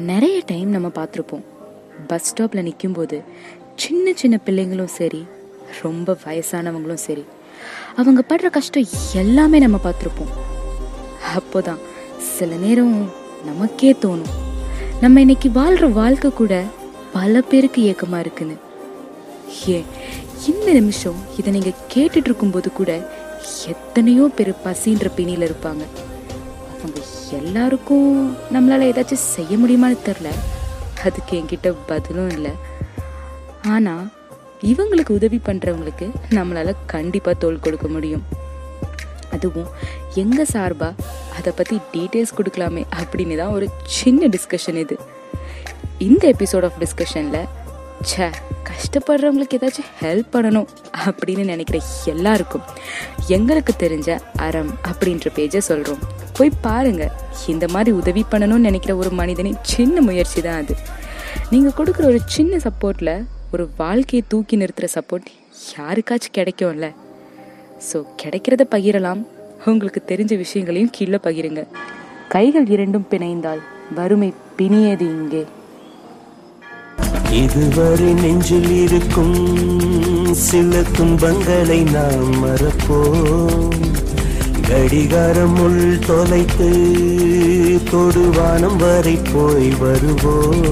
நிறைய டைம் நம்ம பார்த்துருப்போம். பஸ் ஸ்டாப்பில் நிற்கும்போது சின்ன சின்ன பிள்ளைங்களும் சரி ரொம்ப வயசானவங்களும் சரி அவங்க படுற கஷ்டம் எல்லாமே நம்ம பார்த்துருப்போம். அப்போதான் சில நேரம் நமக்கே தோணும் நம்ம இன்னைக்கு வாழ்கிற வாழ்க்கை கூட பல பேருக்கு ஏக்கமாக இருக்குன்னு. ஏன் இந்த நிமிஷம் இதை நீங்கள் கேட்டுட்டு இருக்கும்போது கூட எத்தனையோ பேர் பசின்ற பிணியில் இருப்பாங்க. அவங்க எல்லாருக்கும் நம்மளால் ஏதாச்சும் செய்ய முடியுமான்னு தெரில அதுக்கு என்கிட்ட பதிலும் இல்லை. ஆனால் இவங்களுக்கு உதவி பண்ணுறவங்களுக்கு நம்மளால் கண்டிப்பாக தோல் கொடுக்க முடியும். அதுவும் எங்கள் சார்பாக அதை பற்றி டீட்டெயில்ஸ் கொடுக்கலாமே அப்படின்னு தான் ஒரு சின்ன டிஸ்கஷன் இது. இந்த எபிசோட் ஆஃப் டிஸ்கஷனில் ச்சே கஷ்டப்படுறவங்களுக்கு ஏதாச்சும் ஹெல்ப் பண்ணணும் அப்படின்னு நினைக்கிற எல்லாருக்கும் எங்களுக்கு தெரிஞ்ச அறம் அப்படின்ற பேஜை சொல்கிறோம் போய் பாருங்க. இந்த மாதிரி உதவி பண்ணணும்னு நினைக்கிற ஒரு மனிதனின் சின்ன முயற்சி தான் அது. நீங்கள் கொடுக்குற ஒரு சின்ன சப்போர்ட்டில் ஒரு வாழ்க்கையை தூக்கி நிறுத்துகிற சப்போர்ட் யாருக்காச்சும் கிடைக்கும்ல. ஸோ கிடைக்கிறத பகிரலாம். உங்களுக்கு தெரிஞ்ச விஷயங்களையும் கீழே பகிருங்க. கைகள் இரண்டும் பிணைந்தால் வறுமை பிணியது இங்கே. இதுவரை நெஞ்சில் இருக்கும் சில துன்பங்களை நாம் மறப்போம். கடிகாரம் உள் தொலைத்து தொடுவானம் வரை போய் வருவோம்.